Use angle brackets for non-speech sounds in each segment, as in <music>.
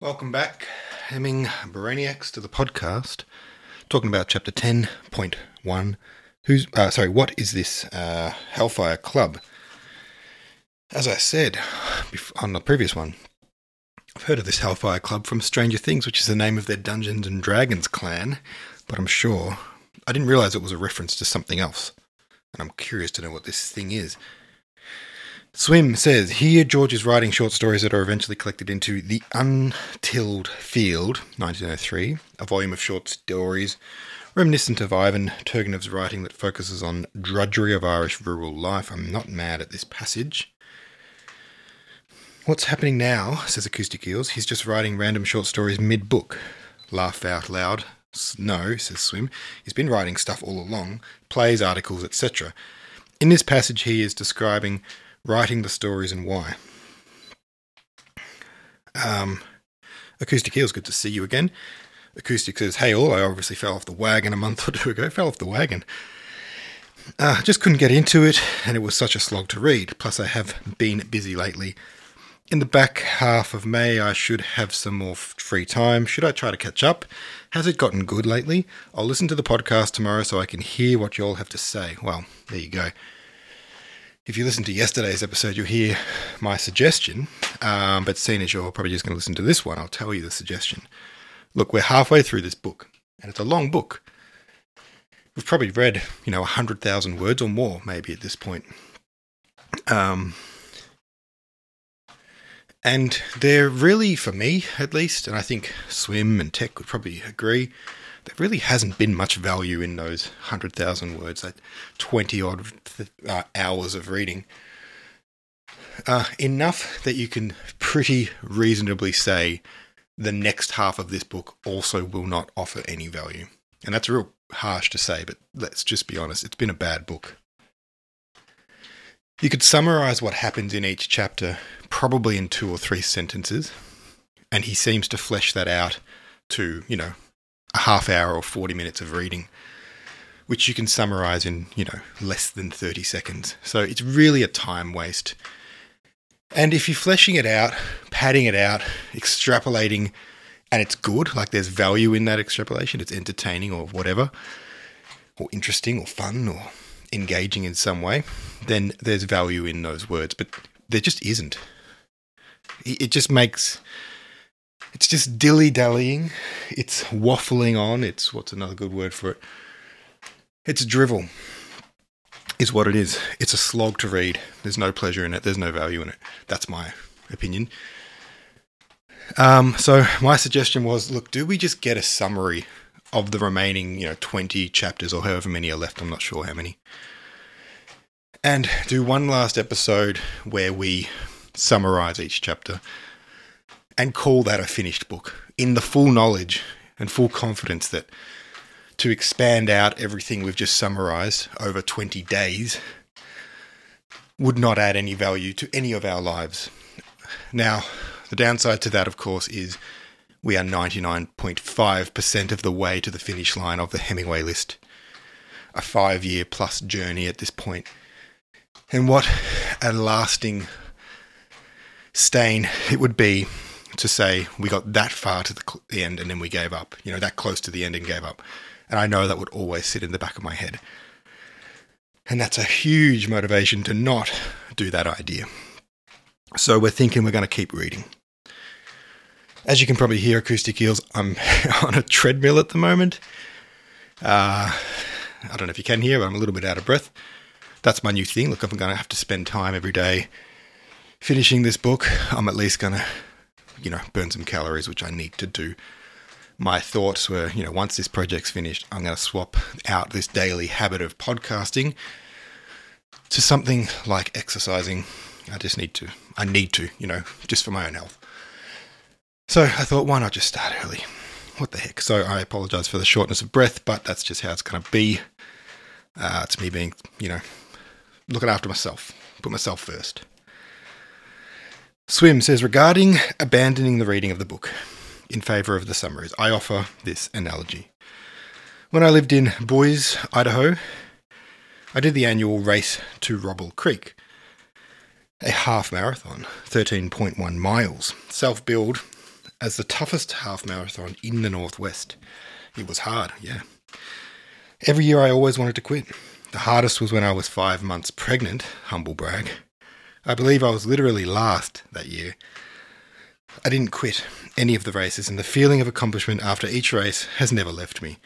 Welcome back, Hemming Brainiacs, to the podcast. Talking about chapter 10.1. Who's, uh, sorry, what is this uh, Hellfire Club? As I said on the previous one, I've heard of this Hellfire Club from Stranger Things, which is the name of their Dungeons and Dragons clan, but I'm sure I didn't realize it was a reference to something else. And I'm curious to know what this thing is. Swim says here George is writing short stories that are eventually collected into The Untilled Field, 1903, a volume of short stories reminiscent of Ivan Turgenev's writing that focuses on drudgery of Irish rural life. I'm not mad at this passage. What's happening now, says Acoustic Eels, he's just writing random short stories mid book. Laugh out loud. No, says Swim. He's been writing stuff all along, plays, articles, etc. In this passage, he is describing writing the stories and why. Um, Acoustic Eels, good to see you again. Acoustic says, Hey all, I obviously fell off the wagon a month <laughs> or two ago. Fell off the wagon. Uh, just couldn't get into it, and it was such a slog to read. Plus, I have been busy lately. In the back half of May, I should have some more free time. Should I try to catch up? Has it gotten good lately? I'll listen to the podcast tomorrow so I can hear what you all have to say. Well, there you go if you listen to yesterday's episode, you'll hear my suggestion. Um, but seeing as you're probably just going to listen to this one, I'll tell you the suggestion. Look, we're halfway through this book, and it's a long book. We've probably read, you know, 100,000 words or more, maybe at this point. Um, and they're really, for me at least, and I think Swim and Tech would probably agree, there really hasn't been much value in those 100,000 words, that 20 odd uh, hours of reading. Uh, enough that you can pretty reasonably say the next half of this book also will not offer any value. And that's real harsh to say, but let's just be honest, it's been a bad book. You could summarize what happens in each chapter probably in two or three sentences, and he seems to flesh that out to, you know, half hour or 40 minutes of reading, which you can summarize in, you know, less than 30 seconds. So it's really a time waste. And if you're fleshing it out, padding it out, extrapolating, and it's good, like there's value in that extrapolation, it's entertaining or whatever, or interesting or fun or engaging in some way, then there's value in those words. But there just isn't. It just makes it's just dilly dallying. It's waffling on. It's what's another good word for it? It's drivel, is what it is. It's a slog to read. There's no pleasure in it. There's no value in it. That's my opinion. Um, so my suggestion was, look, do we just get a summary of the remaining, you know, 20 chapters or however many are left? I'm not sure how many. And do one last episode where we summarize each chapter and call that a finished book in the full knowledge and full confidence that to expand out everything we've just summarized over 20 days would not add any value to any of our lives. Now, the downside to that, of course, is we are 99.5% of the way to the finish line of the Hemingway list. A five year plus journey at this point. And what a lasting stain it would be to say we got that far to the, the end and then we gave up, you know, that close to the end and gave up. And I know that would always sit in the back of my head. And that's a huge motivation to not do that idea. So we're thinking we're going to keep reading. As you can probably hear, Acoustic Eels, I'm <laughs> on a treadmill at the moment. Uh, I don't know if you can hear, but I'm a little bit out of breath. That's my new thing. Look, I'm going to have to spend time every day finishing this book. I'm at least going to you know, burn some calories, which I need to do. My thoughts were, you know, once this project's finished, I'm going to swap out this daily habit of podcasting to something like exercising. I just need to, I need to, you know, just for my own health. So I thought, why not just start early? What the heck? So I apologize for the shortness of breath, but that's just how it's going to be. Uh, it's me being, you know, looking after myself, put myself first. Swim says regarding abandoning the reading of the book in favour of the summaries, I offer this analogy. When I lived in Boise, Idaho, I did the annual race to Robie Creek, a half marathon, 13.1 miles, self billed as the toughest half marathon in the Northwest. It was hard, yeah. Every year I always wanted to quit. The hardest was when I was five months pregnant, humble brag. I believe I was literally last that year. I didn't quit any of the races, and the feeling of accomplishment after each race has never left me.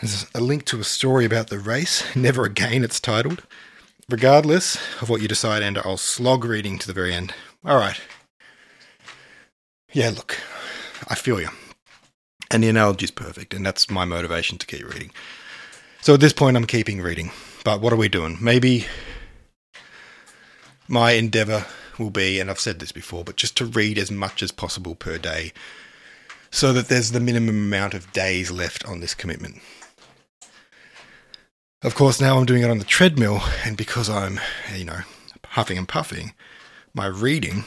There's a link to a story about the race, <laughs> Never Again, it's titled. Regardless of what you decide, and I'll slog reading to the very end. All right. Yeah, look, I feel you. And the analogy is perfect, and that's my motivation to keep reading. So at this point, I'm keeping reading. But what are we doing? Maybe my endeavor will be, and I've said this before, but just to read as much as possible per day so that there's the minimum amount of days left on this commitment. Of course, now I'm doing it on the treadmill, and because I'm, you know, huffing and puffing, my reading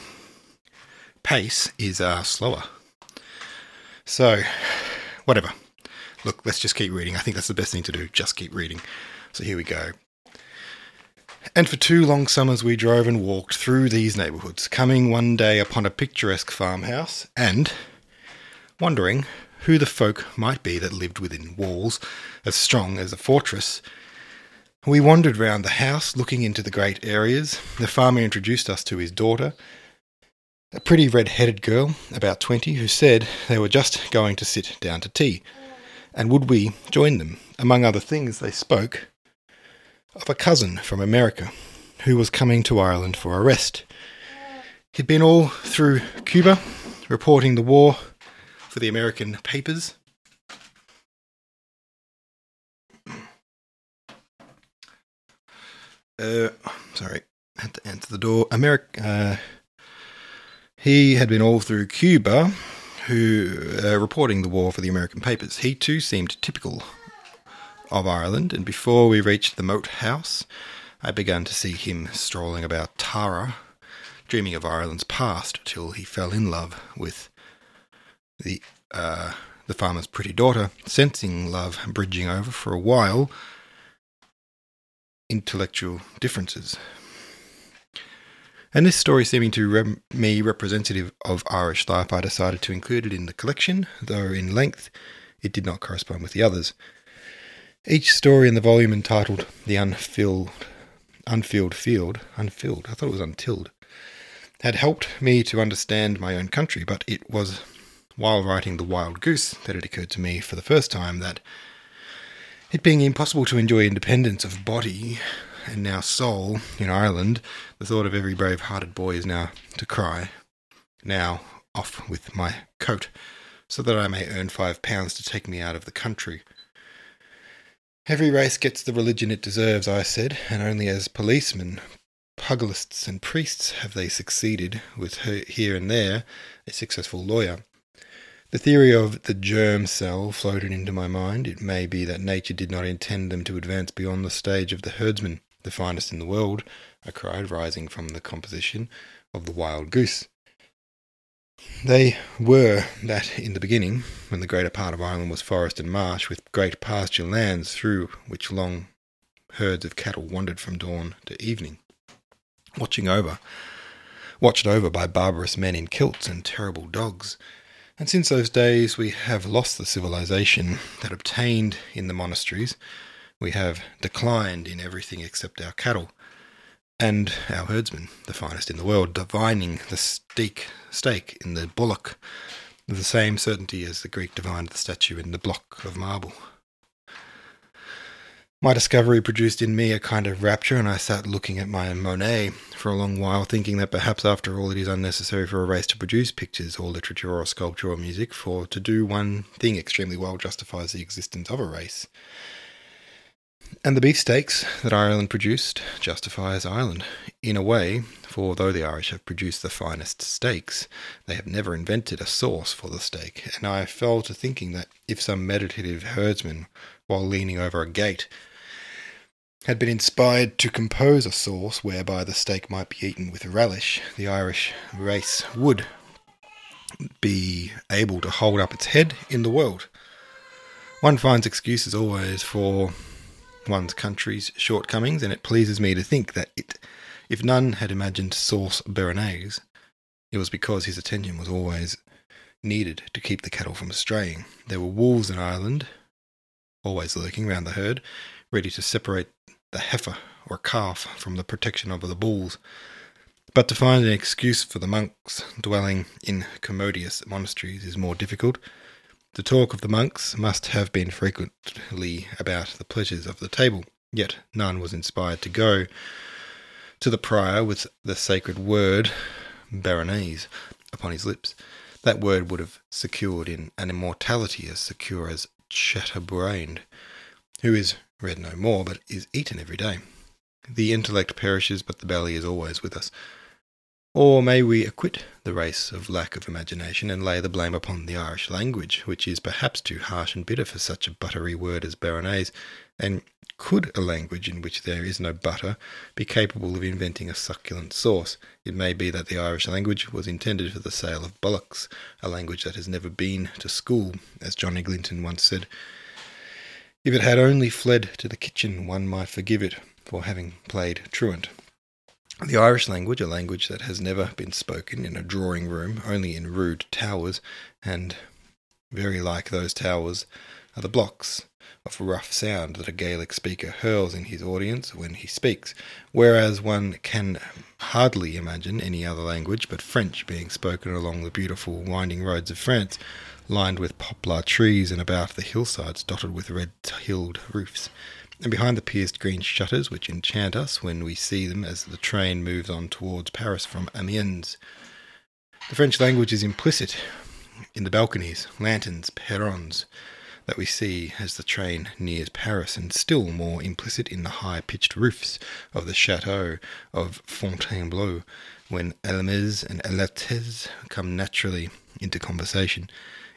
pace is uh, slower. So, whatever. Look, let's just keep reading. I think that's the best thing to do. Just keep reading. So here we go. And for two long summers we drove and walked through these neighbourhoods, coming one day upon a picturesque farmhouse, and wondering who the folk might be that lived within walls as strong as a fortress. We wandered round the house, looking into the great areas. The farmer introduced us to his daughter, a pretty red headed girl, about twenty, who said they were just going to sit down to tea, and would we join them? Among other things, they spoke of a cousin from America who was coming to Ireland for a rest. He'd been all through Cuba, reporting the war for the American papers. Uh, sorry, had to answer the door. America. Uh, he had been all through Cuba, who uh, reporting the war for the American papers. He too seemed typical of Ireland, and before we reached the Moat House, I began to see him strolling about Tara, dreaming of Ireland's past, till he fell in love with the uh, the farmer's pretty daughter, sensing love bridging over for a while intellectual differences. And this story seeming to rem- me representative of Irish life, I decided to include it in the collection, though in length it did not correspond with the others. Each story in the volume entitled The Unfilled Unfilled Field Unfilled, I thought it was untilled had helped me to understand my own country, but it was while writing The Wild Goose that it occurred to me for the first time that it being impossible to enjoy independence of body and now soul in Ireland, the thought of every brave hearted boy is now to cry. Now off with my coat, so that I may earn five pounds to take me out of the country. Every race gets the religion it deserves, I said, and only as policemen, pugilists, and priests have they succeeded, with here and there a successful lawyer. The theory of the germ cell floated into my mind. It may be that nature did not intend them to advance beyond the stage of the herdsman the finest in the world, I cried, rising from the composition of the wild goose. They were that in the beginning, when the greater part of Ireland was forest and marsh, with great pasture lands through which long herds of cattle wandered from dawn to evening, watching over, watched over by barbarous men in kilts and terrible dogs. And since those days we have lost the civilization that obtained in the monasteries, we have declined in everything except our cattle, and our herdsmen, the finest in the world, divining the steak, steak in the bullock with the same certainty as the Greek divined the statue in the block of marble. My discovery produced in me a kind of rapture, and I sat looking at my Monet for a long while, thinking that perhaps after all it is unnecessary for a race to produce pictures or literature or sculpture or music, for to do one thing extremely well justifies the existence of a race. And the beefsteaks that Ireland produced justifies Ireland in a way, for though the Irish have produced the finest steaks, they have never invented a sauce for the steak. And I fell to thinking that if some meditative herdsman, while leaning over a gate, had been inspired to compose a sauce whereby the steak might be eaten with relish, the Irish race would be able to hold up its head in the world. One finds excuses always for one's country's shortcomings, and it pleases me to think that it, if none had imagined sauce béarnaise, It was because his attention was always needed to keep the cattle from straying. There were wolves in Ireland, always lurking round the herd, ready to separate the heifer or calf from the protection of the bulls. But to find an excuse for the monks dwelling in commodious monasteries is more difficult. The talk of the monks must have been frequently about the pleasures of the table, yet none was inspired to go to the prior with the sacred word, Béarnaise, upon his lips. That word would have secured in an immortality as secure as Chateaubriand, who is read no more, but is eaten every day. The intellect perishes, but the belly is always with us. Or may we acquit the race of lack of imagination and lay the blame upon the Irish language, which is perhaps too harsh and bitter for such a buttery word as Béarnaise, and could a language in which there is no butter be capable of inventing a succulent sauce? It may be that the Irish language was intended for the sale of bullocks, a language that has never been to school, as John Eglinton once said. If it had only fled to the kitchen, one might forgive it for having played truant. The Irish language, a language that has never been spoken in a drawing room, only in rude towers, and very like those towers are the blocks of rough sound that a Gaelic speaker hurls in his audience when he speaks, whereas one can hardly imagine any other language but French being spoken along the beautiful winding roads of France lined with poplar trees and about the hillsides dotted with red tilled roofs, and behind the pierced green shutters which enchant us when we see them as the train moves on towards Paris from Amiens. The French language is implicit in the balconies, lanterns, perrons that we see as the train nears Paris, and still more implicit in the high pitched roofs of the chateau of Fontainebleau, when Elmes and Elates come naturally into conversation.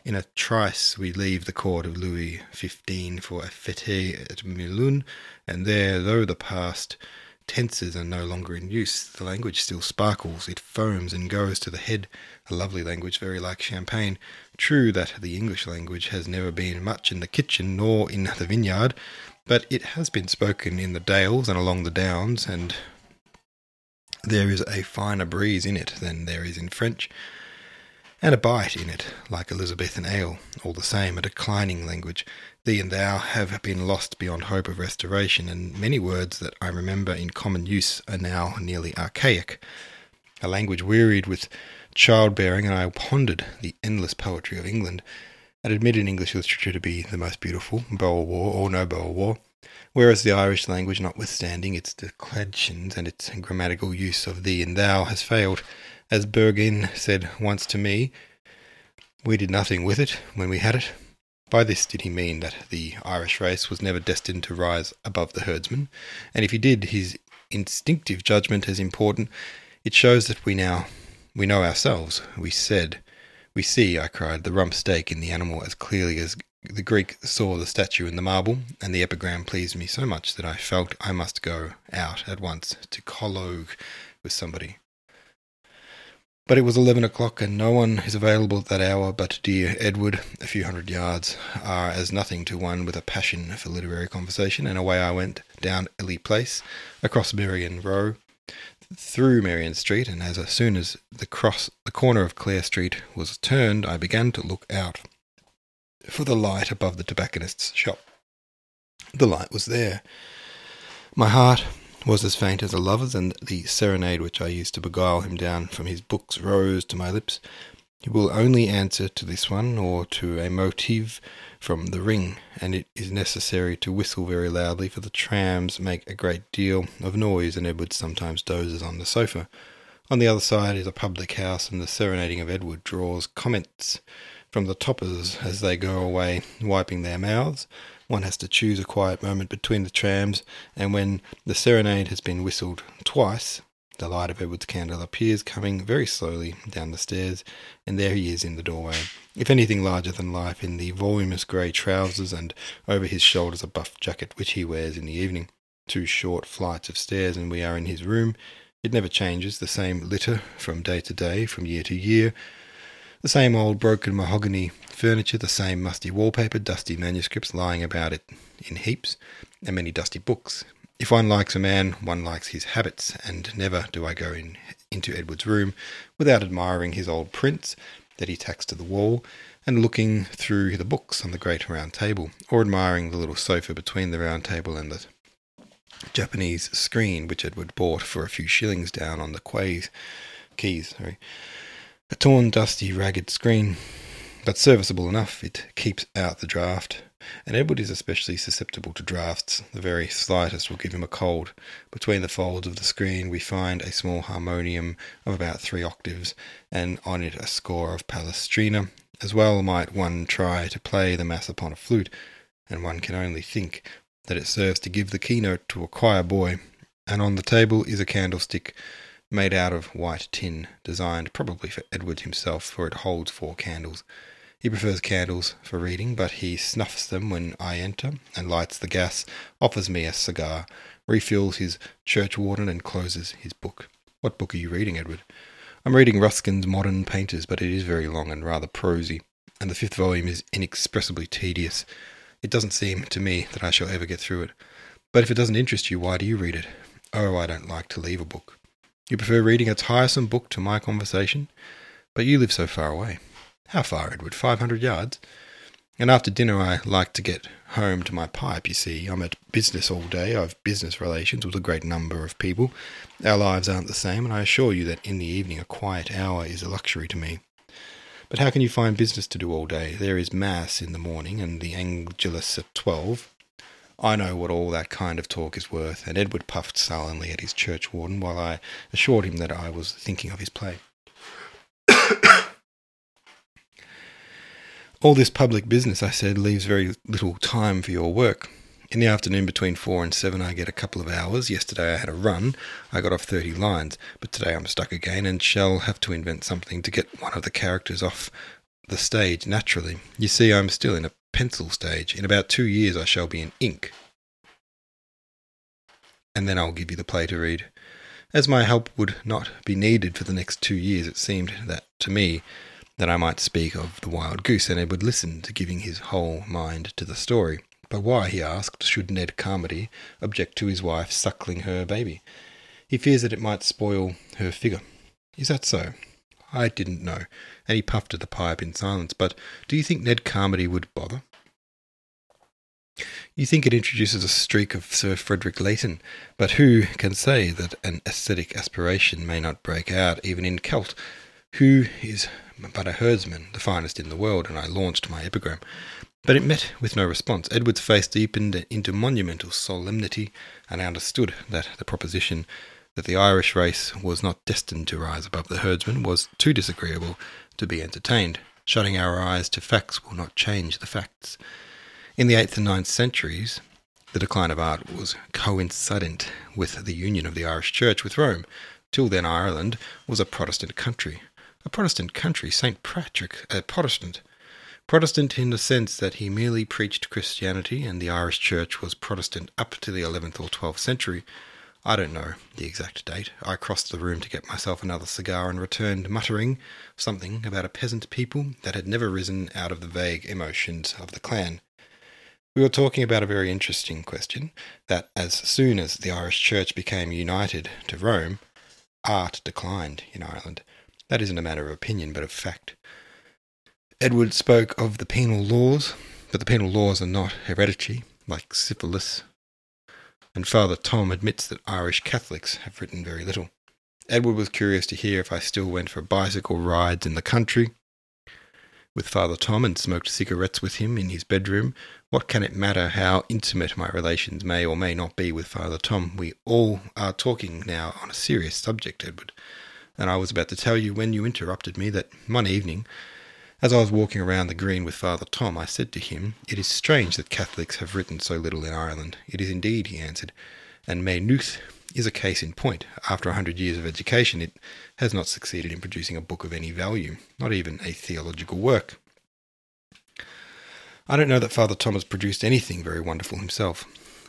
In a trice, we leave the court of Louis XV for a fete at Melun, and there, though the past tenses are no longer in use, the language still sparkles, it foams and goes to the head, a lovely language very like champagne. True that the English language has never been much in the kitchen nor in the vineyard, but it has been spoken in the dales and along the downs, and there is a finer breeze in it than there is in French and a bite in it, like Elizabethan ale, all the same, a declining language. Thee and thou have been lost beyond hope of restoration, and many words that I remember in common use are now nearly archaic. A language wearied with childbearing, and I pondered the endless poetry of England, and admitted English literature to be the most beautiful, Boer War or no Boer War, whereas the Irish language, notwithstanding its declensions and its grammatical use of thee and thou, has failed as Bergin said once to me, we did nothing with it when we had it. By this did he mean that the Irish race was never destined to rise above the herdsman, and if he did his instinctive judgment is important, it shows that we now we know ourselves. We said, we see, I cried, the rump steak in the animal as clearly as the Greek saw the statue in the marble, and the epigram pleased me so much that I felt I must go out at once to collogue with somebody. But it was eleven o'clock, and no one is available at that hour but dear Edward. A few hundred yards are as nothing to one with a passion for literary conversation, and away I went down Ely Place, across Merrion Row, through Merrion Street, and as soon as the cross the corner of Clare Street was turned, I began to look out for the light above the tobacconist's shop. The light was there. My heart was as faint as a lover's, and the serenade which I used to beguile him down from his books rose to my lips. He will only answer to this one, or to a motive from the ring, and it is necessary to whistle very loudly, for the trams make a great deal of noise, and Edward sometimes dozes on the sofa. On the other side is a public house, and the serenading of Edward draws comments from the toppers as they go away, wiping their mouths. One has to choose a quiet moment between the trams, and when the serenade has been whistled twice, the light of Edward's candle appears coming very slowly down the stairs, and there he is in the doorway, if anything larger than life, in the voluminous grey trousers, and over his shoulders a buff jacket which he wears in the evening. Two short flights of stairs, and we are in his room. It never changes, the same litter from day to day, from year to year, the same old broken mahogany furniture, the same musty wallpaper, dusty manuscripts lying about it in heaps, and many dusty books. If one likes a man, one likes his habits, and never do I go in into Edward's room without admiring his old prints that he tacks to the wall and looking through the books on the great round table, or admiring the little sofa between the round table and the Japanese screen which Edward bought for a few shillings down on the quays, quays. Sorry. A torn, dusty, ragged screen, but serviceable enough. It keeps out the draught, and Edward is especially susceptible to draughts. The very slightest will give him a cold. Between the folds of the screen we find a small harmonium of about three octaves, and on it a score of palestrina. As well might one try to play the mass upon a flute, and one can only think that it serves to give the keynote to a choir boy, and on the table is a candlestick made out of white tin, designed probably for Edward himself, for it holds four candles. He prefers candles for reading, but he snuffs them when I enter, and lights the gas, offers me a cigar, refills his churchwarden, and closes his book. What book are you reading, Edward? I'm reading Ruskin's Modern Painters, but it is very long and rather prosy, and the fifth volume is inexpressibly tedious. It doesn't seem to me that I shall ever get through it. But if it doesn't interest you, why do you read it? Oh, I don't like to leave a book. You prefer reading a tiresome book to my conversation? But you live so far away. How far, Edward? Five hundred yards? And after dinner, I like to get home to my pipe. You see, I'm at business all day. I've business relations with a great number of people. Our lives aren't the same, and I assure you that in the evening a quiet hour is a luxury to me. But how can you find business to do all day? There is Mass in the morning and the Angelus at twelve. I know what all that kind of talk is worth, and Edward puffed sullenly at his churchwarden while I assured him that I was thinking of his play. <coughs> all this public business, I said, leaves very little time for your work. In the afternoon between four and seven, I get a couple of hours. Yesterday I had a run. I got off 30 lines, but today I'm stuck again and shall have to invent something to get one of the characters off the stage naturally. You see, I'm still in a pencil stage. In about two years, I shall be in ink. And then I'll give you the play to read. As my help would not be needed for the next two years, it seemed that to me that I might speak of the wild goose, and Ed would listen to giving his whole mind to the story. But why, he asked, should Ned Carmody object to his wife suckling her baby? He fears that it might spoil her figure. Is that so? I didn't know. And he puffed at the pipe in silence. But do you think Ned Carmody would bother? You think it introduces a streak of Sir Frederick Leighton, but who can say that an aesthetic aspiration may not break out even in Celt, who is but a herdsman, the finest in the world, and I launched my epigram. But it met with no response. Edward's face deepened into monumental solemnity, and I understood that the proposition that the Irish race was not destined to rise above the herdsman was too disagreeable to be entertained. Shutting our eyes to facts will not change the facts. In the eighth and ninth centuries, the decline of art was coincident with the union of the Irish Church with Rome. Till then, Ireland was a Protestant country. A Protestant country, St. Patrick, a Protestant. Protestant in the sense that he merely preached Christianity and the Irish Church was Protestant up to the 11th or 12th century. I don't know the exact date. I crossed the room to get myself another cigar and returned muttering something about a peasant people that had never risen out of the vague emotions of the clan. We were talking about a very interesting question that as soon as the Irish Church became united to Rome, art declined in Ireland. That isn't a matter of opinion, but of fact. Edward spoke of the penal laws, but the penal laws are not hereditary, like syphilis. And Father Tom admits that Irish Catholics have written very little. Edward was curious to hear if I still went for bicycle rides in the country with Father Tom and smoked cigarettes with him in his bedroom. What can it matter how intimate my relations may or may not be with Father Tom? We all are talking now on a serious subject, Edward. And I was about to tell you when you interrupted me that one evening as I was walking around the green with Father Tom, I said to him, It is strange that Catholics have written so little in Ireland. It is indeed, he answered, and Maynooth is a case in point. After a hundred years of education, it has not succeeded in producing a book of any value, not even a theological work. I don't know that Father Tom has produced anything very wonderful himself.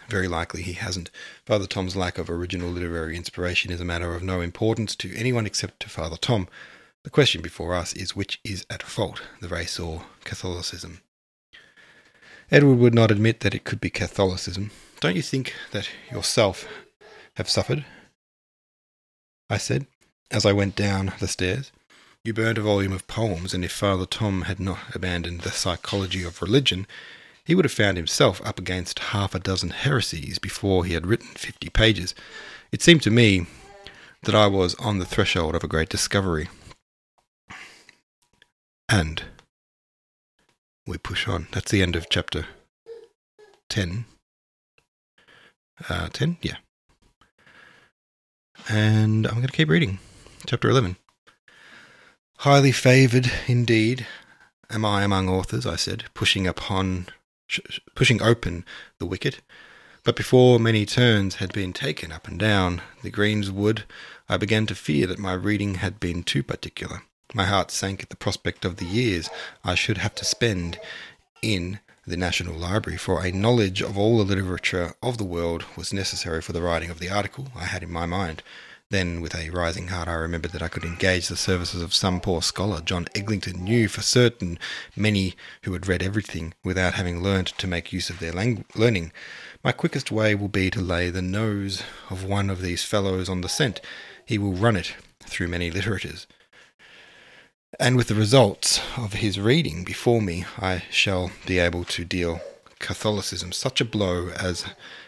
Very likely he hasn't. Father Tom's lack of original literary inspiration is a matter of no importance to anyone except to Father Tom, the question before us is which is at fault, the race or Catholicism? Edward would not admit that it could be Catholicism. Don't you think that yourself have suffered? I said. as I went down the stairs. You burned a volume of poems, and if Father Tom had not abandoned the psychology of religion, he would have found himself up against half a dozen heresies before he had written fifty pages. It seemed to me that I was on the threshold of a great discovery. And we push on. That's the end of chapter 10. Uh, 10? Yeah. And I'm going to keep reading. Chapter 11. Highly favoured indeed am I among authors, I said, pushing upon, sh- pushing open the wicket. But before many turns had been taken up and down the greensward, I began to fear that my reading had been too particular. My heart sank at the prospect of the years I should have to spend in the National Library, for a knowledge of all the literature of the world was necessary for the writing of the article I had in my mind. Then, with a rising heart, I remembered that I could engage the services of some poor scholar. John Eglinton knew for certain many who had read everything without having learned to make use of their lang- learning. My quickest way will be to lay the nose of one of these fellows on the scent. He will run it through many literatures. And with the results of his reading before me, I shall be able to deal Catholicism such a blow as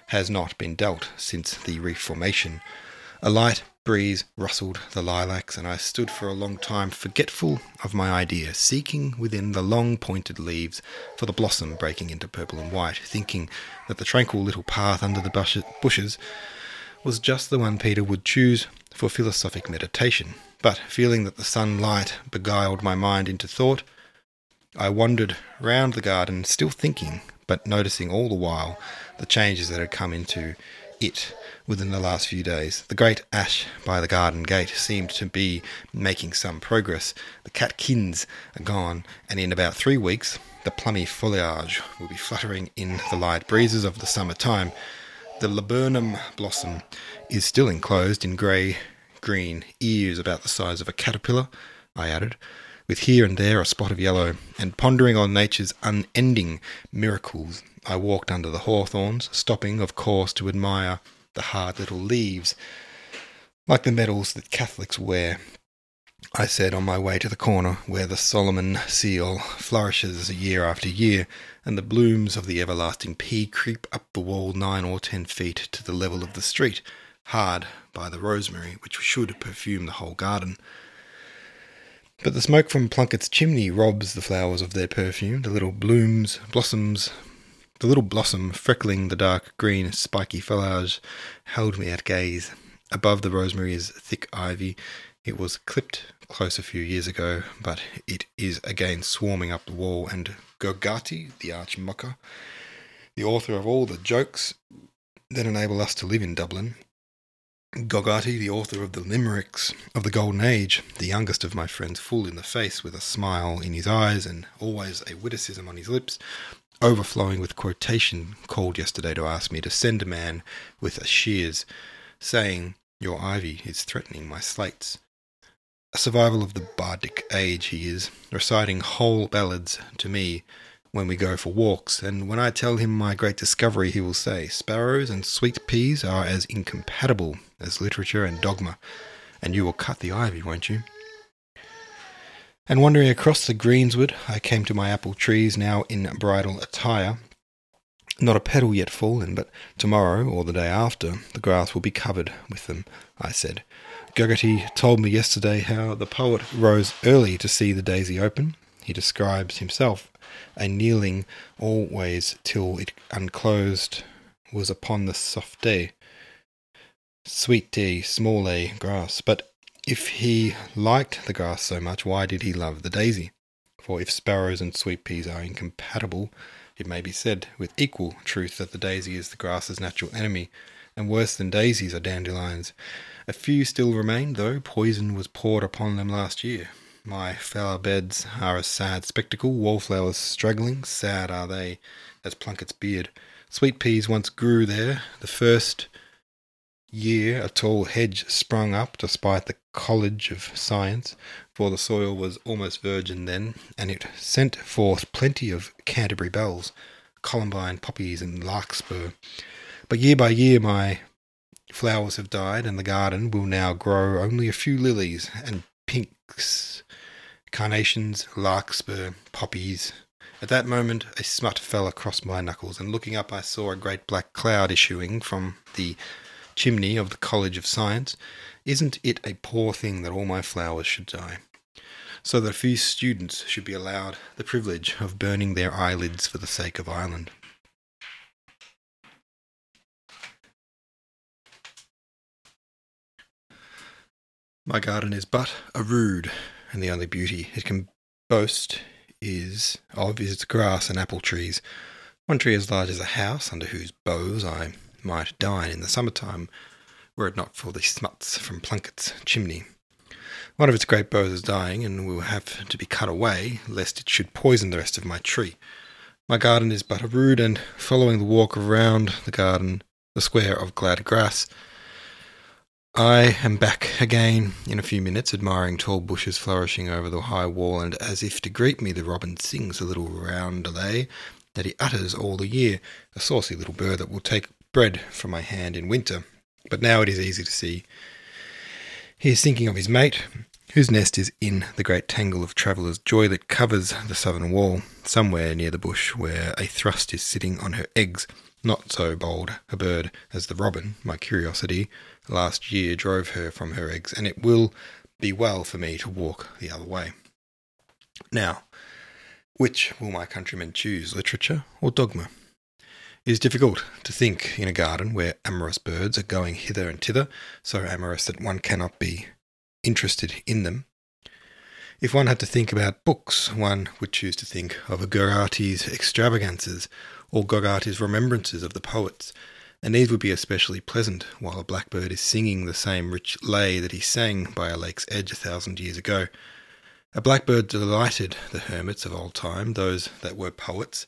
has not been dealt since the Reformation. A light breeze rustled the lilacs, and I stood for a long time forgetful of my idea, seeking within the long pointed leaves for the blossom breaking into purple and white, thinking that the tranquil little path under the bushes was just the one Peter would choose for philosophic meditation. But feeling that the sunlight beguiled my mind into thought, I wandered round the garden, still thinking, but noticing all the while the changes that had come into it within the last few days. The great ash by the garden gate seemed to be making some progress. The catkins are gone, and in about three weeks the plummy foliage will be fluttering in the light breezes of the summer time. The laburnum blossom is still enclosed in grey green, ears about the size of a caterpillar, I added, with here and there a spot of yellow, and pondering on nature's unending miracles, I walked under the hawthorns, stopping, of course, to admire the hard little leaves, like the medals that Catholics wear. I said on my way to the corner where the Solomon seal flourishes year after year, and the blooms of the everlasting pea creep up the wall nine or ten feet to the level of the street, hard by the rosemary, which should perfume the whole garden. But the smoke from Plunkett's chimney robs the flowers of their perfume. The little blooms, blossoms, the little blossom freckling the dark green, spiky foliage held me at gaze. Above the rosemary is thick ivy. It was clipped close a few years ago, but it is again swarming up the wall. And Gogarty, the arch mocker, the author of all the jokes that enable us to live in Dublin, Gogarty, the author of the Limericks of the Golden Age, the youngest of my friends, full in the face, with a smile in his eyes and always a witticism on his lips, overflowing with quotation, called yesterday to ask me to send a man with a shears, saying, Your ivy is threatening my slates. A survival of the bardic age he is, reciting whole ballads to me when we go for walks, and when I tell him my great discovery, he will say, Sparrows and sweet peas are as incompatible as literature and dogma, and you will cut the ivy, won't you? And wandering across the greensward, I came to my apple trees now in bridal attire. Not a petal yet fallen, but tomorrow or the day after, the grass will be covered with them, I said. Gogarty told me yesterday how the poet rose early to see the daisy open. He describes himself a kneeling always till it unclosed was upon the soft day, sweet day, small a grass. But if he liked the grass so much, why did he love the daisy? For if sparrows and sweet peas are incompatible, it may be said with equal truth that the daisy is the grass's natural enemy, and worse than daisies are dandelions. A few still remain, though poison was poured upon them last year. My flower beds are a sad spectacle, wallflowers struggling, sad are they as Plunkett's beard. Sweet peas once grew there. The first year a tall hedge sprung up despite the College of Science, for the soil was almost virgin then, and it sent forth plenty of Canterbury bells, columbine poppies, and larkspur. But year by year my Flowers have died, and the garden will now grow only a few lilies and pinks, carnations, larkspur, poppies. At that moment, a smut fell across my knuckles, and looking up, I saw a great black cloud issuing from the chimney of the College of Science. Isn't it a poor thing that all my flowers should die? So that a few students should be allowed the privilege of burning their eyelids for the sake of Ireland. My garden is but a rood, and the only beauty it can boast is of is its grass and apple trees. One tree as large as a house, under whose boughs I might dine in the summer-time, were it not for the smuts from Plunkett's chimney. One of its great boughs is dying, and will have to be cut away, lest it should poison the rest of my tree. My garden is but a rood, and following the walk around the garden, the square of glad grass, I am back again in a few minutes, admiring tall bushes flourishing over the high wall, and as if to greet me, the robin sings a little roundelay that he utters all the year, a saucy little bird that will take bread from my hand in winter. But now it is easy to see. He is thinking of his mate, whose nest is in the great tangle of traveller's joy that covers the southern wall, somewhere near the bush where a thrust is sitting on her eggs. Not so bold a bird as the robin, my curiosity, last year drove her from her eggs, and it will be well for me to walk the other way. Now, which will my countrymen choose, literature or dogma? It is difficult to think in a garden where amorous birds are going hither and thither, so amorous that one cannot be interested in them. If one had to think about books, one would choose to think of Gogarty's extravagances or Gogarty's remembrances of the poets, and these would be especially pleasant while a blackbird is singing the same rich lay that he sang by a lake's edge a thousand years ago. A blackbird delighted the hermits of old time, those that were poets,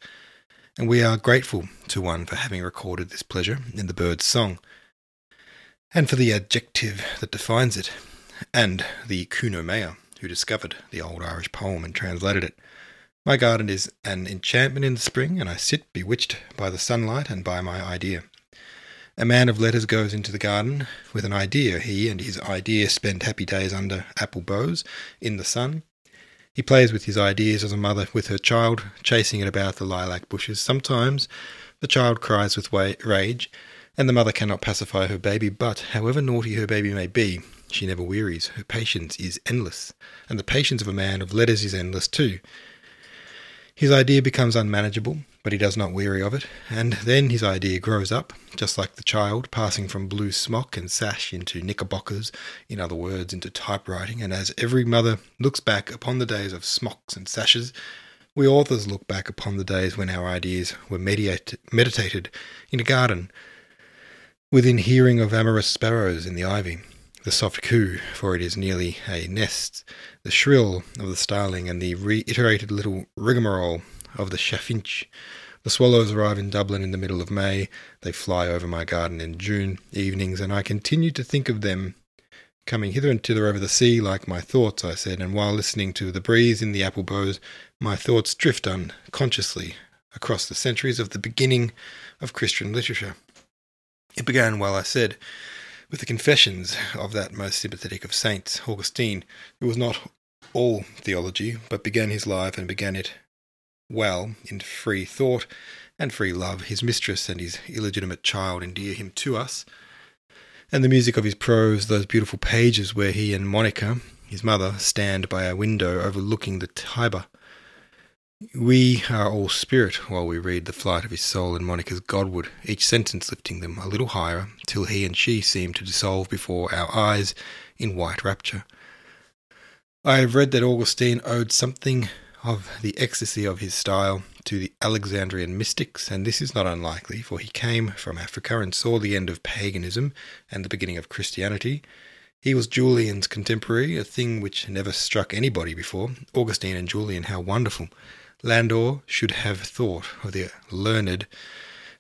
and we are grateful to one for having recorded this pleasure in the bird's song, and for the adjective that defines it, and the Kuno who discovered the old Irish poem and translated it. My garden is an enchantment in the spring, and I sit bewitched by the sunlight and by my idea. A man of letters goes into the garden with an idea. He and his idea spend happy days under apple boughs in the sun. He plays with his ideas as a mother with her child, chasing it about the lilac bushes. Sometimes the child cries with rage, and the mother cannot pacify her baby, but however naughty her baby may be, she never wearies. Her patience is endless, and the patience of a man of letters is endless too. His idea becomes unmanageable, but he does not weary of it, and then his idea grows up, just like the child, passing from blue smock and sash into knickerbockers, in other words, into typewriting, and as every mother looks back upon the days of smocks and sashes, we authors look back upon the days when our ideas were mediate, meditated in a garden, within hearing of amorous sparrows in the ivy, the soft coo, for it is nearly a nest, the shrill of the starling, and the reiterated little rigmarole of the chaffinch. The swallows arrive in Dublin in the middle of May. They fly over my garden in June evenings, and I continue to think of them coming hither and thither over the sea like my thoughts, I said, and while listening to the breeze in the apple boughs, my thoughts drift unconsciously across the centuries of the beginning of Christian literature. It began, well, I said, with the confessions of that most sympathetic of saints, Augustine, who was not all theology, but began his life and began it well in free thought and free love. His mistress and his illegitimate child endear him to us. And the music of his prose, those beautiful pages where he and Monica, his mother, stand by a window overlooking the Tiber. We are all spirit while we read the flight of his soul in Monica's Godward, each sentence lifting them a little higher, till he and she seem to dissolve before our eyes in white rapture. I have read that Augustine owed something of the ecstasy of his style to the Alexandrian mystics, and this is not unlikely, for he came from Africa and saw the end of paganism and the beginning of Christianity. He was Julian's contemporary, a thing which never struck anybody before. Augustine and Julian, how wonderful! Landor should have thought of the learned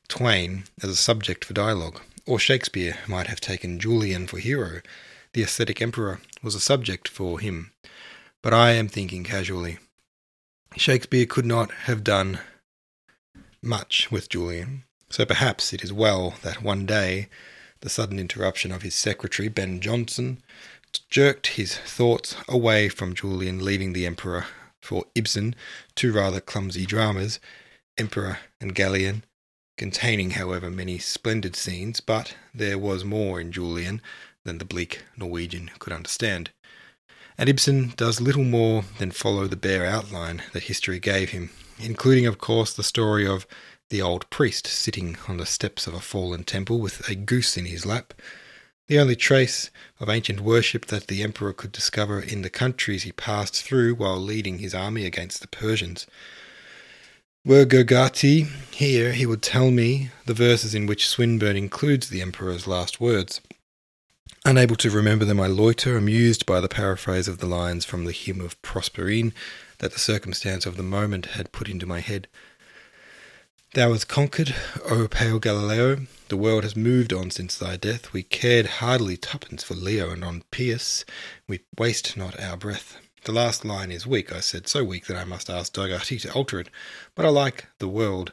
twain as a subject for dialogue, or Shakespeare might have taken Julian for hero. The ascetic emperor was a subject for him. But I am thinking casually. Shakespeare could not have done much with Julian, so perhaps it is well that one day The sudden interruption of his secretary, Ben Jonson, jerked his thoughts away from Julian, leaving the Emperor for Ibsen, two rather clumsy dramas, Emperor and Galilean, containing, however, many splendid scenes, but there was more in Julian than the bleak Norwegian could understand. And Ibsen does little more than follow the bare outline that history gave him, including, of course, the story of the old priest sitting on the steps of a fallen temple with a goose in his lap, the only trace of ancient worship that the emperor could discover in the countries he passed through while leading his army against the Persians. Were Gogarty here, he would tell me the verses in which Swinburne includes the emperor's last words. Unable to remember them, I loiter, amused by the paraphrase of the lines from the hymn of Proserpine that the circumstance of the moment had put into my head. Thou hast conquered, O pale Galileo. The world has moved on since thy death. We cared hardly twopence for Leo, and on Pierce we waste not our breath. The last line is weak, I said, so weak that I must ask Gogarty to alter it. But I like the world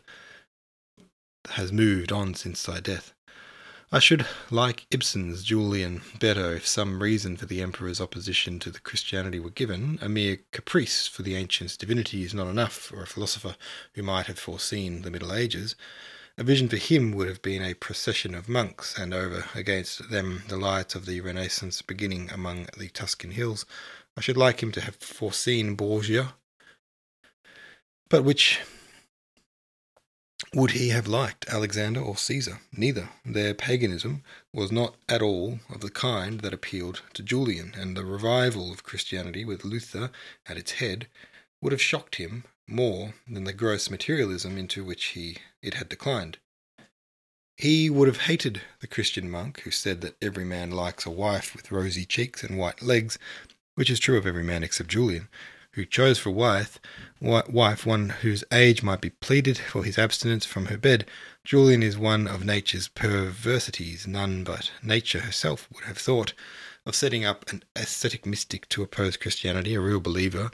has moved on since thy death. I should like Ibsen's Julian better if some reason for the Emperor's opposition to the Christianity were given. A mere caprice for the ancient's divinity is not enough for a philosopher who might have foreseen the Middle Ages. A vision for him would have been a procession of monks, and over against them the light of the Renaissance beginning among the Tuscan hills. I should like him to have foreseen Borgia. But which would he have liked Alexander or Caesar? Neither. Their paganism was not at all of the kind that appealed to Julian, and the revival of Christianity with Luther at its head would have shocked him more than the gross materialism into which he it had declined. He would have hated the Christian monk who said that every man likes a wife with rosy cheeks and white legs, which is true of every man except Julian, who chose for wife, wife one whose age might be pleaded for his abstinence from her bed. Julian is one of nature's perversities. None but nature herself would have thought of setting up an ascetic mystic to oppose Christianity, a real believer.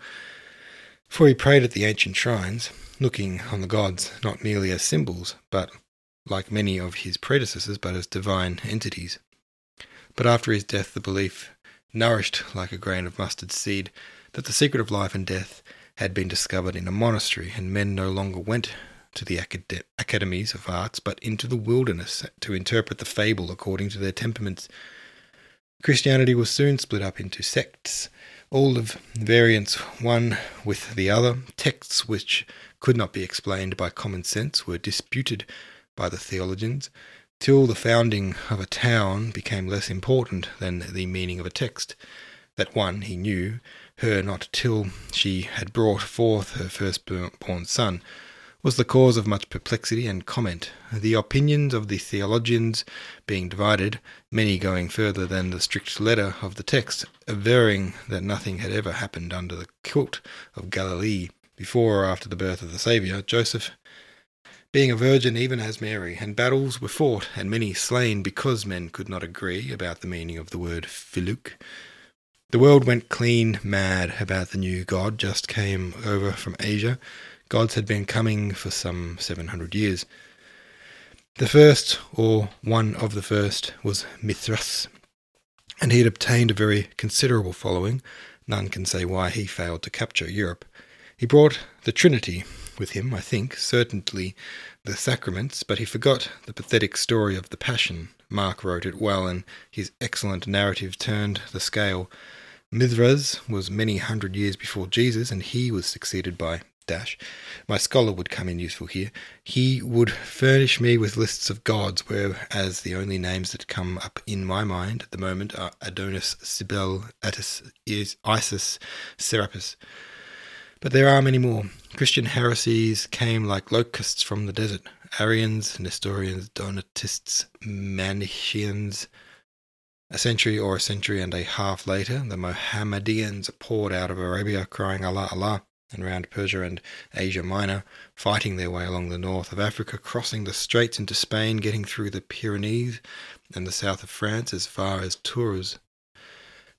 For he prayed at the ancient shrines, looking on the gods not merely as symbols, but, like many of his predecessors, but as divine entities. But after his death, the belief, nourished like a grain of mustard seed, that the secret of life and death had been discovered in a monastery, and men no longer went to the acad- academies of arts, but into the wilderness to interpret the fable according to their temperaments. Christianity was soon split up into sects, all of variance one with the other. Texts which could not be explained by common sense were disputed by the theologians, till the founding of a town became less important than the meaning of a text. That one, he knew, her not till she had brought forth her firstborn son, was the cause of much perplexity and comment, the opinions of the theologians being divided, many going further than the strict letter of the text, averring that nothing had ever happened under the kilt of Galilee before or after the birth of the Saviour, Joseph being a virgin even as Mary, and battles were fought, and many slain because men could not agree about the meaning of the word filuk, the world went clean mad about the new god just came over from Asia. Gods had been coming for some 700 years. The first, or one of the first, was Mithras, and he had obtained a very considerable following. None can say why he failed to capture Europe. He brought the Trinity with him, I think, certainly the sacraments, but he forgot the pathetic story of the Passion. Mark wrote it well, and his excellent narrative turned the scale. Mithras was many hundred years before Jesus, and he was succeeded by Dash. My scholar would come in useful here. He would furnish me with lists of gods, whereas the only names that come up in my mind at the moment are Adonis, Cybele, Attis, Isis, Serapis. But there are many more. Christian heresies came like locusts from the desert. Arians, Nestorians, Donatists, Manichaeans, a century or a century and a half later, the Mohammedans poured out of Arabia crying Allah, Allah, and round Persia and Asia Minor, fighting their way along the north of Africa, crossing the straits into Spain, getting through the Pyrenees and the south of France as far as Tours.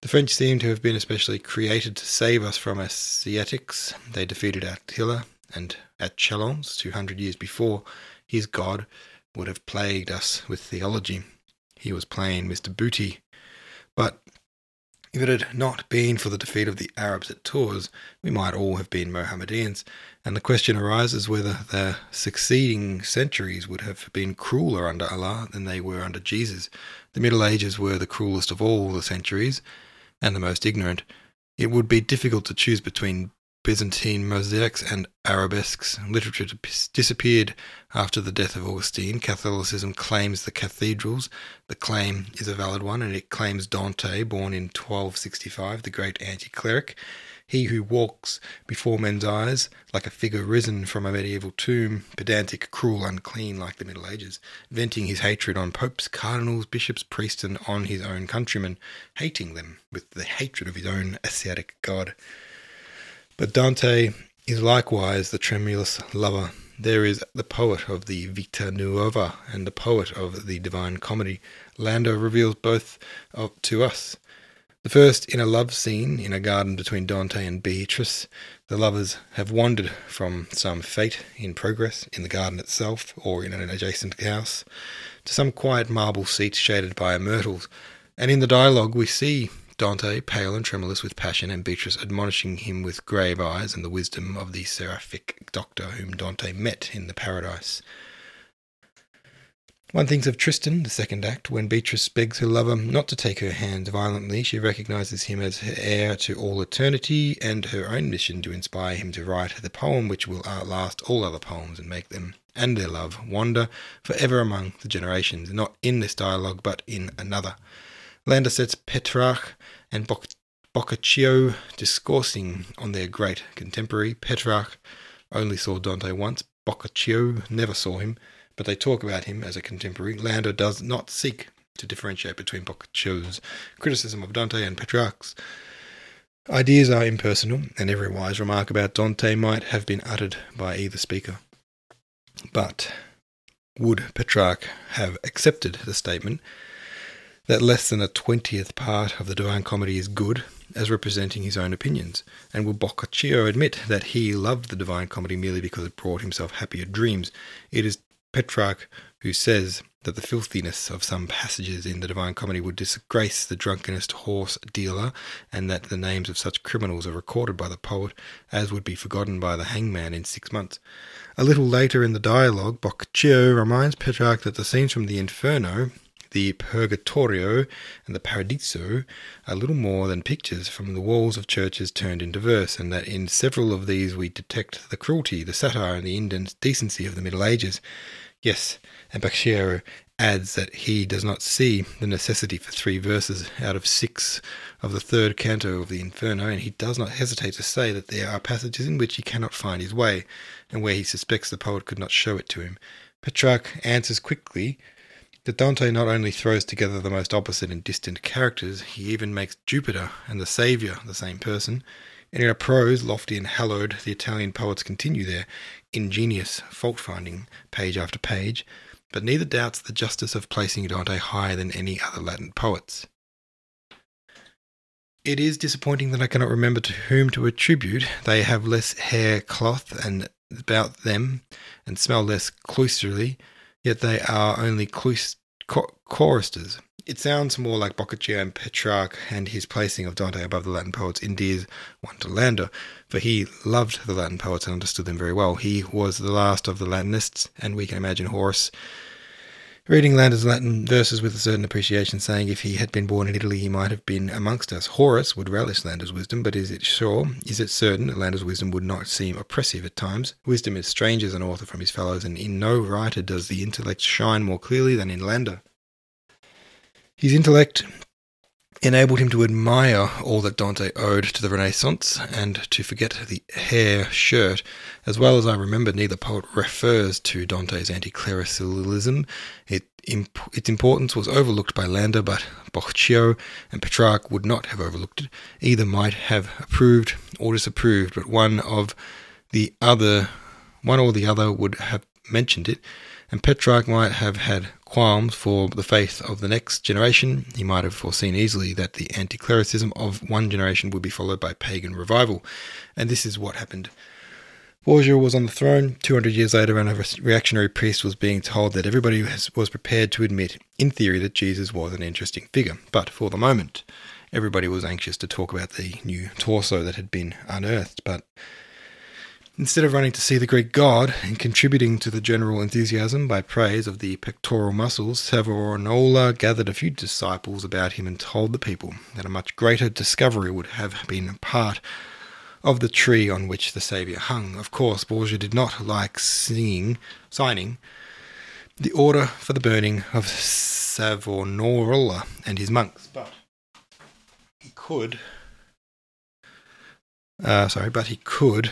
The French seem to have been especially created to save us from Asiatics. They defeated Attila, and at Chalons, two hundred years before, his god would have plagued us with theology. he was plain Mr. Booty. But if it had not been for the defeat of the Arabs at Tours, we might all have been Mohammedans, and the question arises whether the succeeding centuries would have been crueler under Allah than they were under Jesus. The Middle Ages were the cruelest of all the centuries, and the most ignorant. It would be difficult to choose between Byzantine mosaics and arabesques. Literature disappeared after the death of Augustine. Catholicism claims the cathedrals. The claim is a valid one, and it claims Dante, born in 1265, the great anti cleric. He who walks before men's eyes like a figure risen from a medieval tomb, pedantic, cruel, unclean like the Middle Ages, venting his hatred on popes, cardinals, bishops, priests, and on his own countrymen, hating them with the hatred of his own Asiatic god. But Dante is likewise the tremulous lover. There is the poet of the Vita Nuova and the poet of the Divine Comedy. Landor reveals both to us. The first in a love scene in a garden between Dante and Beatrice. The lovers have wandered from some fate in progress in the garden itself or in an adjacent house to some quiet marble seat shaded by myrtles. And in the dialogue, we see Dante, pale and tremulous with passion, and Beatrice admonishing him with grave eyes and the wisdom of the seraphic doctor whom Dante met in the paradise. One thinks of Tristan, the second act, when Beatrice begs her lover not to take her hand violently. She recognizes him as her heir to all eternity and her own mission to inspire him to write the poem which will outlast all other poems and make them and their love wander forever among the generations, not in this dialogue but in another. Landor sets Petrarch and Boc- Boccaccio discoursing on their great contemporary. Petrarch only saw Dante once, Boccaccio never saw him, but they talk about him as a contemporary. Landor does not seek to differentiate between Boccaccio's criticism of Dante and Petrarch's. Ideas are impersonal, and every wise remark about Dante might have been uttered by either speaker. But would Petrarch have accepted the statement that less than a twentieth part of the Divine Comedy is good, as representing his own opinions, and will Boccaccio admit that he loved the Divine Comedy merely because it brought himself happier dreams? It is Petrarch who says that the filthiness of some passages in the Divine Comedy would disgrace the drunkenest horse dealer, and that the names of such criminals are recorded by the poet as would be forgotten by the hangman in six months. A little later in the dialogue, Boccaccio reminds Petrarch that the scenes from the Inferno the Purgatorio and the Paradiso are little more than pictures from the walls of churches turned into verse, and that in several of these we detect the cruelty, the satire, and the indecency of the Middle Ages. Yes, and Boccaccio adds that he does not see the necessity for three verses out of six of the third canto of the Inferno, and he does not hesitate to say that there are passages in which he cannot find his way, and where he suspects the poet could not show it to him. Petrarch answers quickly that Dante not only throws together the most opposite and distant characters, he even makes Jupiter and the Saviour the same person. And in a prose, lofty and hallowed, the Italian poets continue their ingenious fault finding page after page, but neither doubts the justice of placing Dante higher than any other Latin poets. It is disappointing that I cannot remember to whom to attribute they have less hair cloth and about them and smell less cloisterly yet they are only cloist- choristers. It sounds more like Boccaccio and Petrarch and his placing of Dante above the Latin poets endears one to for he loved the Latin poets and understood them very well. He was the last of the Latinists, and we can imagine Horace Reading Landor's Latin verses with a certain appreciation, saying if he had been born in Italy, he might have been amongst us. Horace would relish Landor's wisdom, but is it sure, is it certain that Landor's wisdom would not seem oppressive at times? Wisdom is strange as an author from his fellows, and in no writer does the intellect shine more clearly than in Landor. His intellect enabled him to admire all that Dante owed to the Renaissance and to forget the hair shirt. As well as I remember, neither poet refers to Dante's anti clericalism. It, imp- its importance was overlooked by Landor, but Boccaccio and Petrarch would not have overlooked it. Either might have approved or disapproved, but one of the other, one or the other would have mentioned it, and Petrarch might have had qualms for the faith of the next generation, he might have foreseen easily that the anti clericism of one generation would be followed by pagan revival. And this is what happened. Borgia was on the throne 200 years later, and a reactionary priest was being told that everybody was prepared to admit, in theory, that Jesus was an interesting figure. But for the moment, everybody was anxious to talk about the new torso that had been unearthed. But instead of running to see the Greek god and contributing to the general enthusiasm by praise of the pectoral muscles, Savonarola gathered a few disciples about him and told the people that a much greater discovery would have been part of the tree on which the Saviour hung. Of course, Borgia did not like singing, signing the order for the burning of Savonarola and his monks, but he could. Uh, sorry, but he could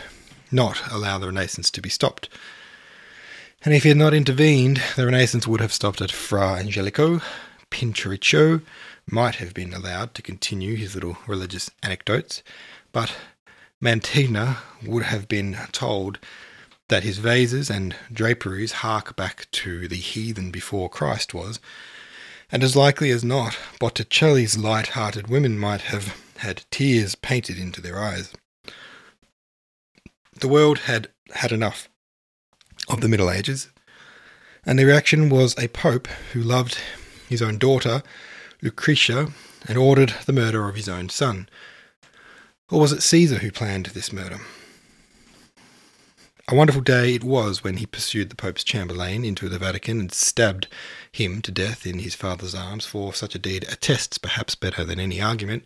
not allow the Renaissance to be stopped. And if he had not intervened, the Renaissance would have stopped at Fra Angelico. Pinturicchio might have been allowed to continue his little religious anecdotes, but Mantegna would have been told that his vases and draperies hark back to the heathen before Christ was, and as likely as not, Botticelli's light hearted women might have had tears painted into their eyes. The world had had enough of the Middle Ages, and the reaction was a pope who loved his own daughter, Lucretia, and ordered the murder of his own son. Or was it Caesar who planned this murder? A wonderful day it was when he pursued the Pope's Chamberlain into the Vatican and stabbed him to death in his father's arms, for such a deed attests, perhaps better than any argument,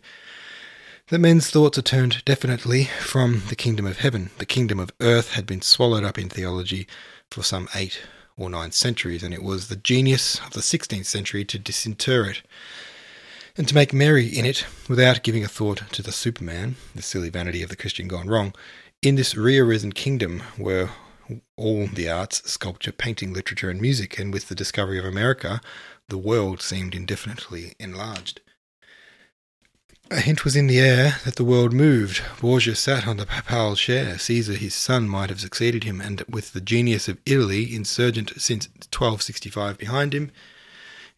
that men's thoughts are turned definitely from the kingdom of heaven. The kingdom of earth had been swallowed up in theology for some eight or nine centuries, and it was the genius of the 16th century to disinter it and to make merry in it without giving a thought to the Superman, the silly vanity of the Christian gone wrong, in this re-arisen kingdom were all the arts, sculpture, painting, literature, and music, and with the discovery of America, the world seemed indefinitely enlarged. A hint was in the air that the world moved. Borgia sat on the papal chair. Caesar, his son, might have succeeded him, and with the genius of Italy insurgent since 1265 behind him,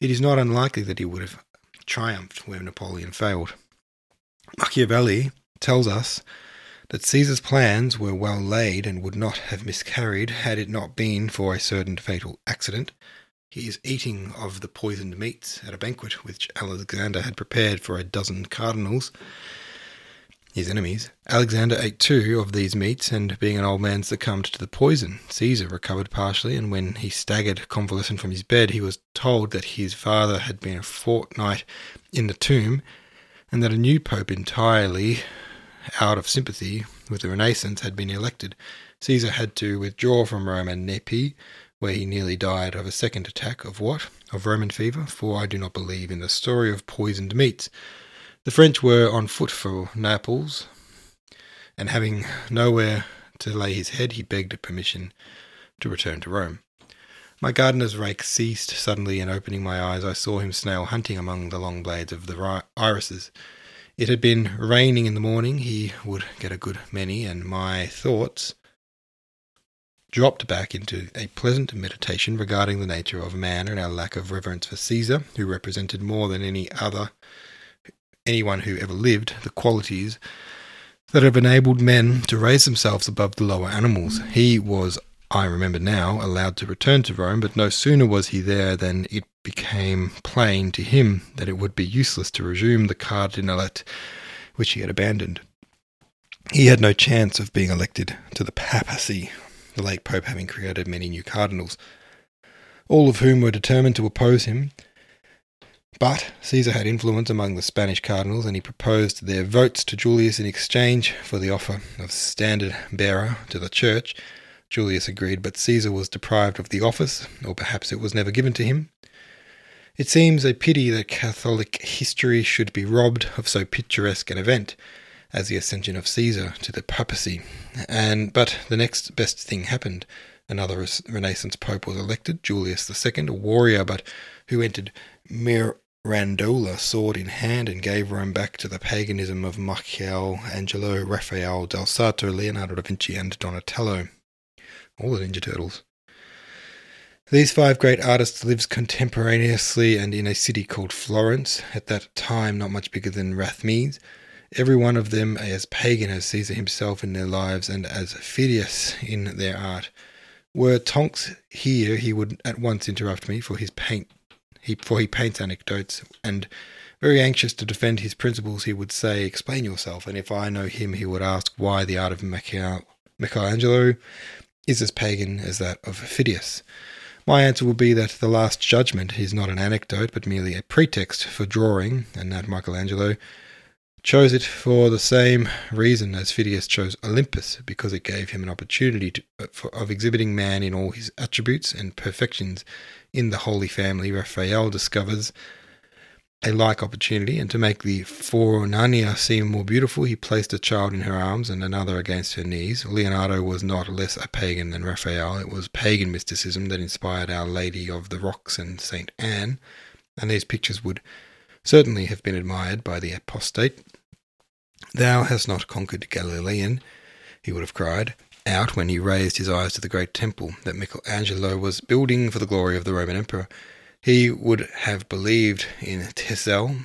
it is not unlikely that he would have triumphed where Napoleon failed. Machiavelli tells us that Caesar's plans were well laid and would not have miscarried had it not been for a certain fatal accident. He is eating of the poisoned meats at a banquet which Alexander had prepared for a dozen cardinals, his enemies. Alexander ate two of these meats, and being an old man, succumbed to the poison. Caesar recovered partially, and when he staggered convalescent from his bed, he was told that his father had been a fortnight in the tomb, and that a new pope entirely out of sympathy with the Renaissance had been elected. Caesar had to withdraw from Rome and Nepi, where he nearly died of a second attack of what? Of Roman fever, for I do not believe in the story of poisoned meats. The French were on foot for Naples, and having nowhere to lay his head, he begged permission to return to Rome. My gardener's rake ceased suddenly, and opening my eyes, I saw him snail hunting among the long blades of the irises. It had been raining in the morning, he would get a good many, and my thoughts dropped back into a pleasant meditation regarding the nature of man and our lack of reverence for Caesar, who represented more than any other anyone who ever lived the qualities that have enabled men to raise themselves above the lower animals. He was, I remember now, allowed to return to Rome, but no sooner was he there than it became plain to him that it would be useless to resume the cardinalate which he had abandoned. He had no chance of being elected to the papacy, the late pope having created many new cardinals, all of whom were determined to oppose him. But Caesar had influence among the Spanish cardinals, and he proposed their votes to Julius in exchange for the offer of standard bearer to the church. Julius agreed, but Caesar was deprived of the office, or perhaps it was never given to him. It seems a pity that Catholic history should be robbed of so picturesque an event as the ascension of Caesar to the papacy. And but the next best thing happened. Another Renaissance pope was elected, Julius II, a warrior, but who entered Mirandola sword in hand and gave Rome back to the paganism of Michelangelo, Raphael, Del Sarto, Leonardo da Vinci, and Donatello. All the Ninja Turtles. These five great artists lived contemporaneously and in a city called Florence, at that time not much bigger than Rathmines, every one of them as pagan as Caesar himself in their lives and as Phidias in their art. Were Tonks here, he would at once interrupt me, for his paint, he, for he paints anecdotes, and very anxious to defend his principles, he would say, "Explain yourself." And if I know him, he would ask why the art of Michelangelo is as pagan as that of Phidias. My answer would be that the Last Judgment is not an anecdote, but merely a pretext for drawing, and that Michelangelo chose it for the same reason as Phidias chose Olympus, because it gave him an opportunity to, uh, for, of exhibiting man in all his attributes and perfections. In the Holy Family, Raphael discovers a like opportunity, and to make the Fornarina seem more beautiful, he placed a child in her arms and another against her knees. Leonardo was not less a pagan than Raphael. It was pagan mysticism that inspired Our Lady of the Rocks and Saint Anne, and these pictures would certainly have been admired by the apostate. Thou hast not conquered Galilean, he would have cried out when he raised his eyes to the great temple that Michelangelo was building for the glory of the Roman Emperor. He would have believed in Tetzel,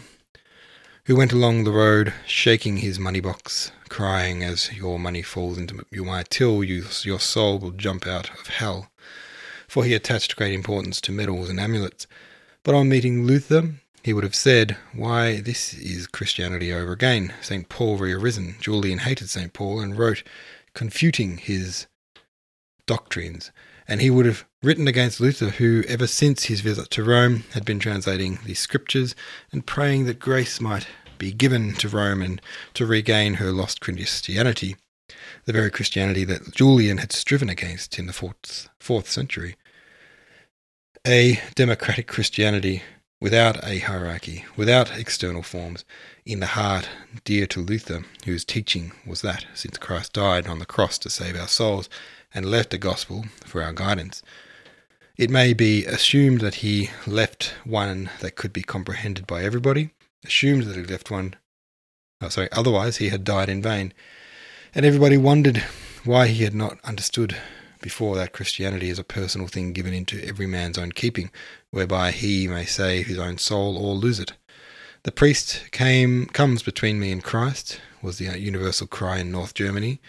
who went along the road shaking his money box, crying as your money falls into my till, you, your soul will jump out of hell. For he attached great importance to medals and amulets. But on meeting Luther, he would have said, Why, this is Christianity over again. St. Paul re arisen. Julian hated St. Paul and wrote confuting his doctrines and he would have written against Luther, who, ever since his visit to Rome, had been translating the scriptures and praying that grace might be given to Rome and to regain her lost Christianity, the very Christianity that Julian had striven against in the fourth, fourth century. A democratic Christianity without a hierarchy, without external forms, in the heart dear to Luther, whose teaching was that, since Christ died on the cross to save our souls, and left the gospel for our guidance. It may be assumed that he left one that could be comprehended by everybody, assumed that he left one, oh, sorry, otherwise he had died in vain. And everybody wondered why he had not understood before that Christianity is a personal thing given into every man's own keeping, whereby he may save his own soul or lose it. The priest came comes between me and Christ, was the universal cry in North Germany.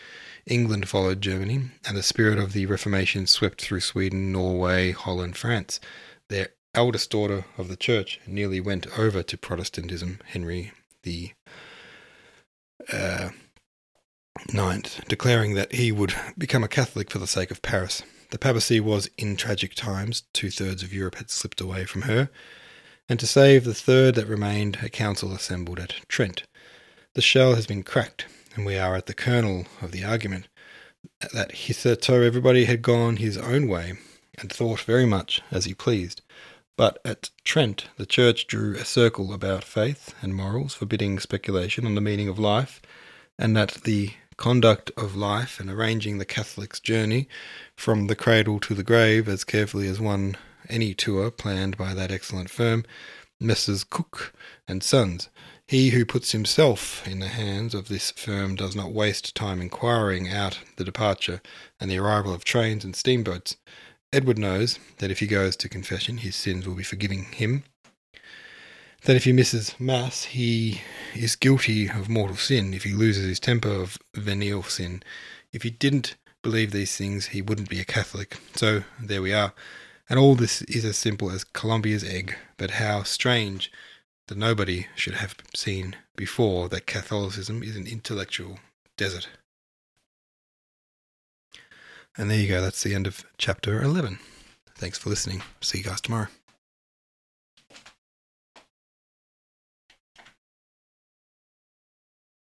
England followed Germany, and the spirit of the Reformation swept through Sweden, Norway, Holland, France. Their eldest daughter of the church nearly went over to Protestantism, Henry the uh, Ninth, declaring that he would become a Catholic for the sake of Paris. The papacy was in tragic times, two thirds of Europe had slipped away from her, and to save the third that remained, a council assembled at Trent. The shell has been cracked, and we are at the kernel of the argument that hitherto everybody had gone his own way and thought very much as he pleased. But at Trent, the Church drew a circle about faith and morals, forbidding speculation on the meaning of life, and that the conduct of life and arranging the Catholic's journey from the cradle to the grave as carefully as one any tour planned by that excellent firm, Messrs. Cook and Sons, he who puts himself in the hands of this firm does not waste time inquiring out the departure and the arrival of trains and steamboats. Edward knows that if he goes to confession, his sins will be forgiven him. That if he misses Mass, he is guilty of mortal sin. If he loses his temper, of venial sin. If he didn't believe these things, he wouldn't be a Catholic. So there we are. And all this is as simple as Columbia's egg. But how strange that nobody should have seen before that Catholicism is an intellectual desert. And there you go, that's the end of chapter 11. Thanks for listening. See you guys tomorrow.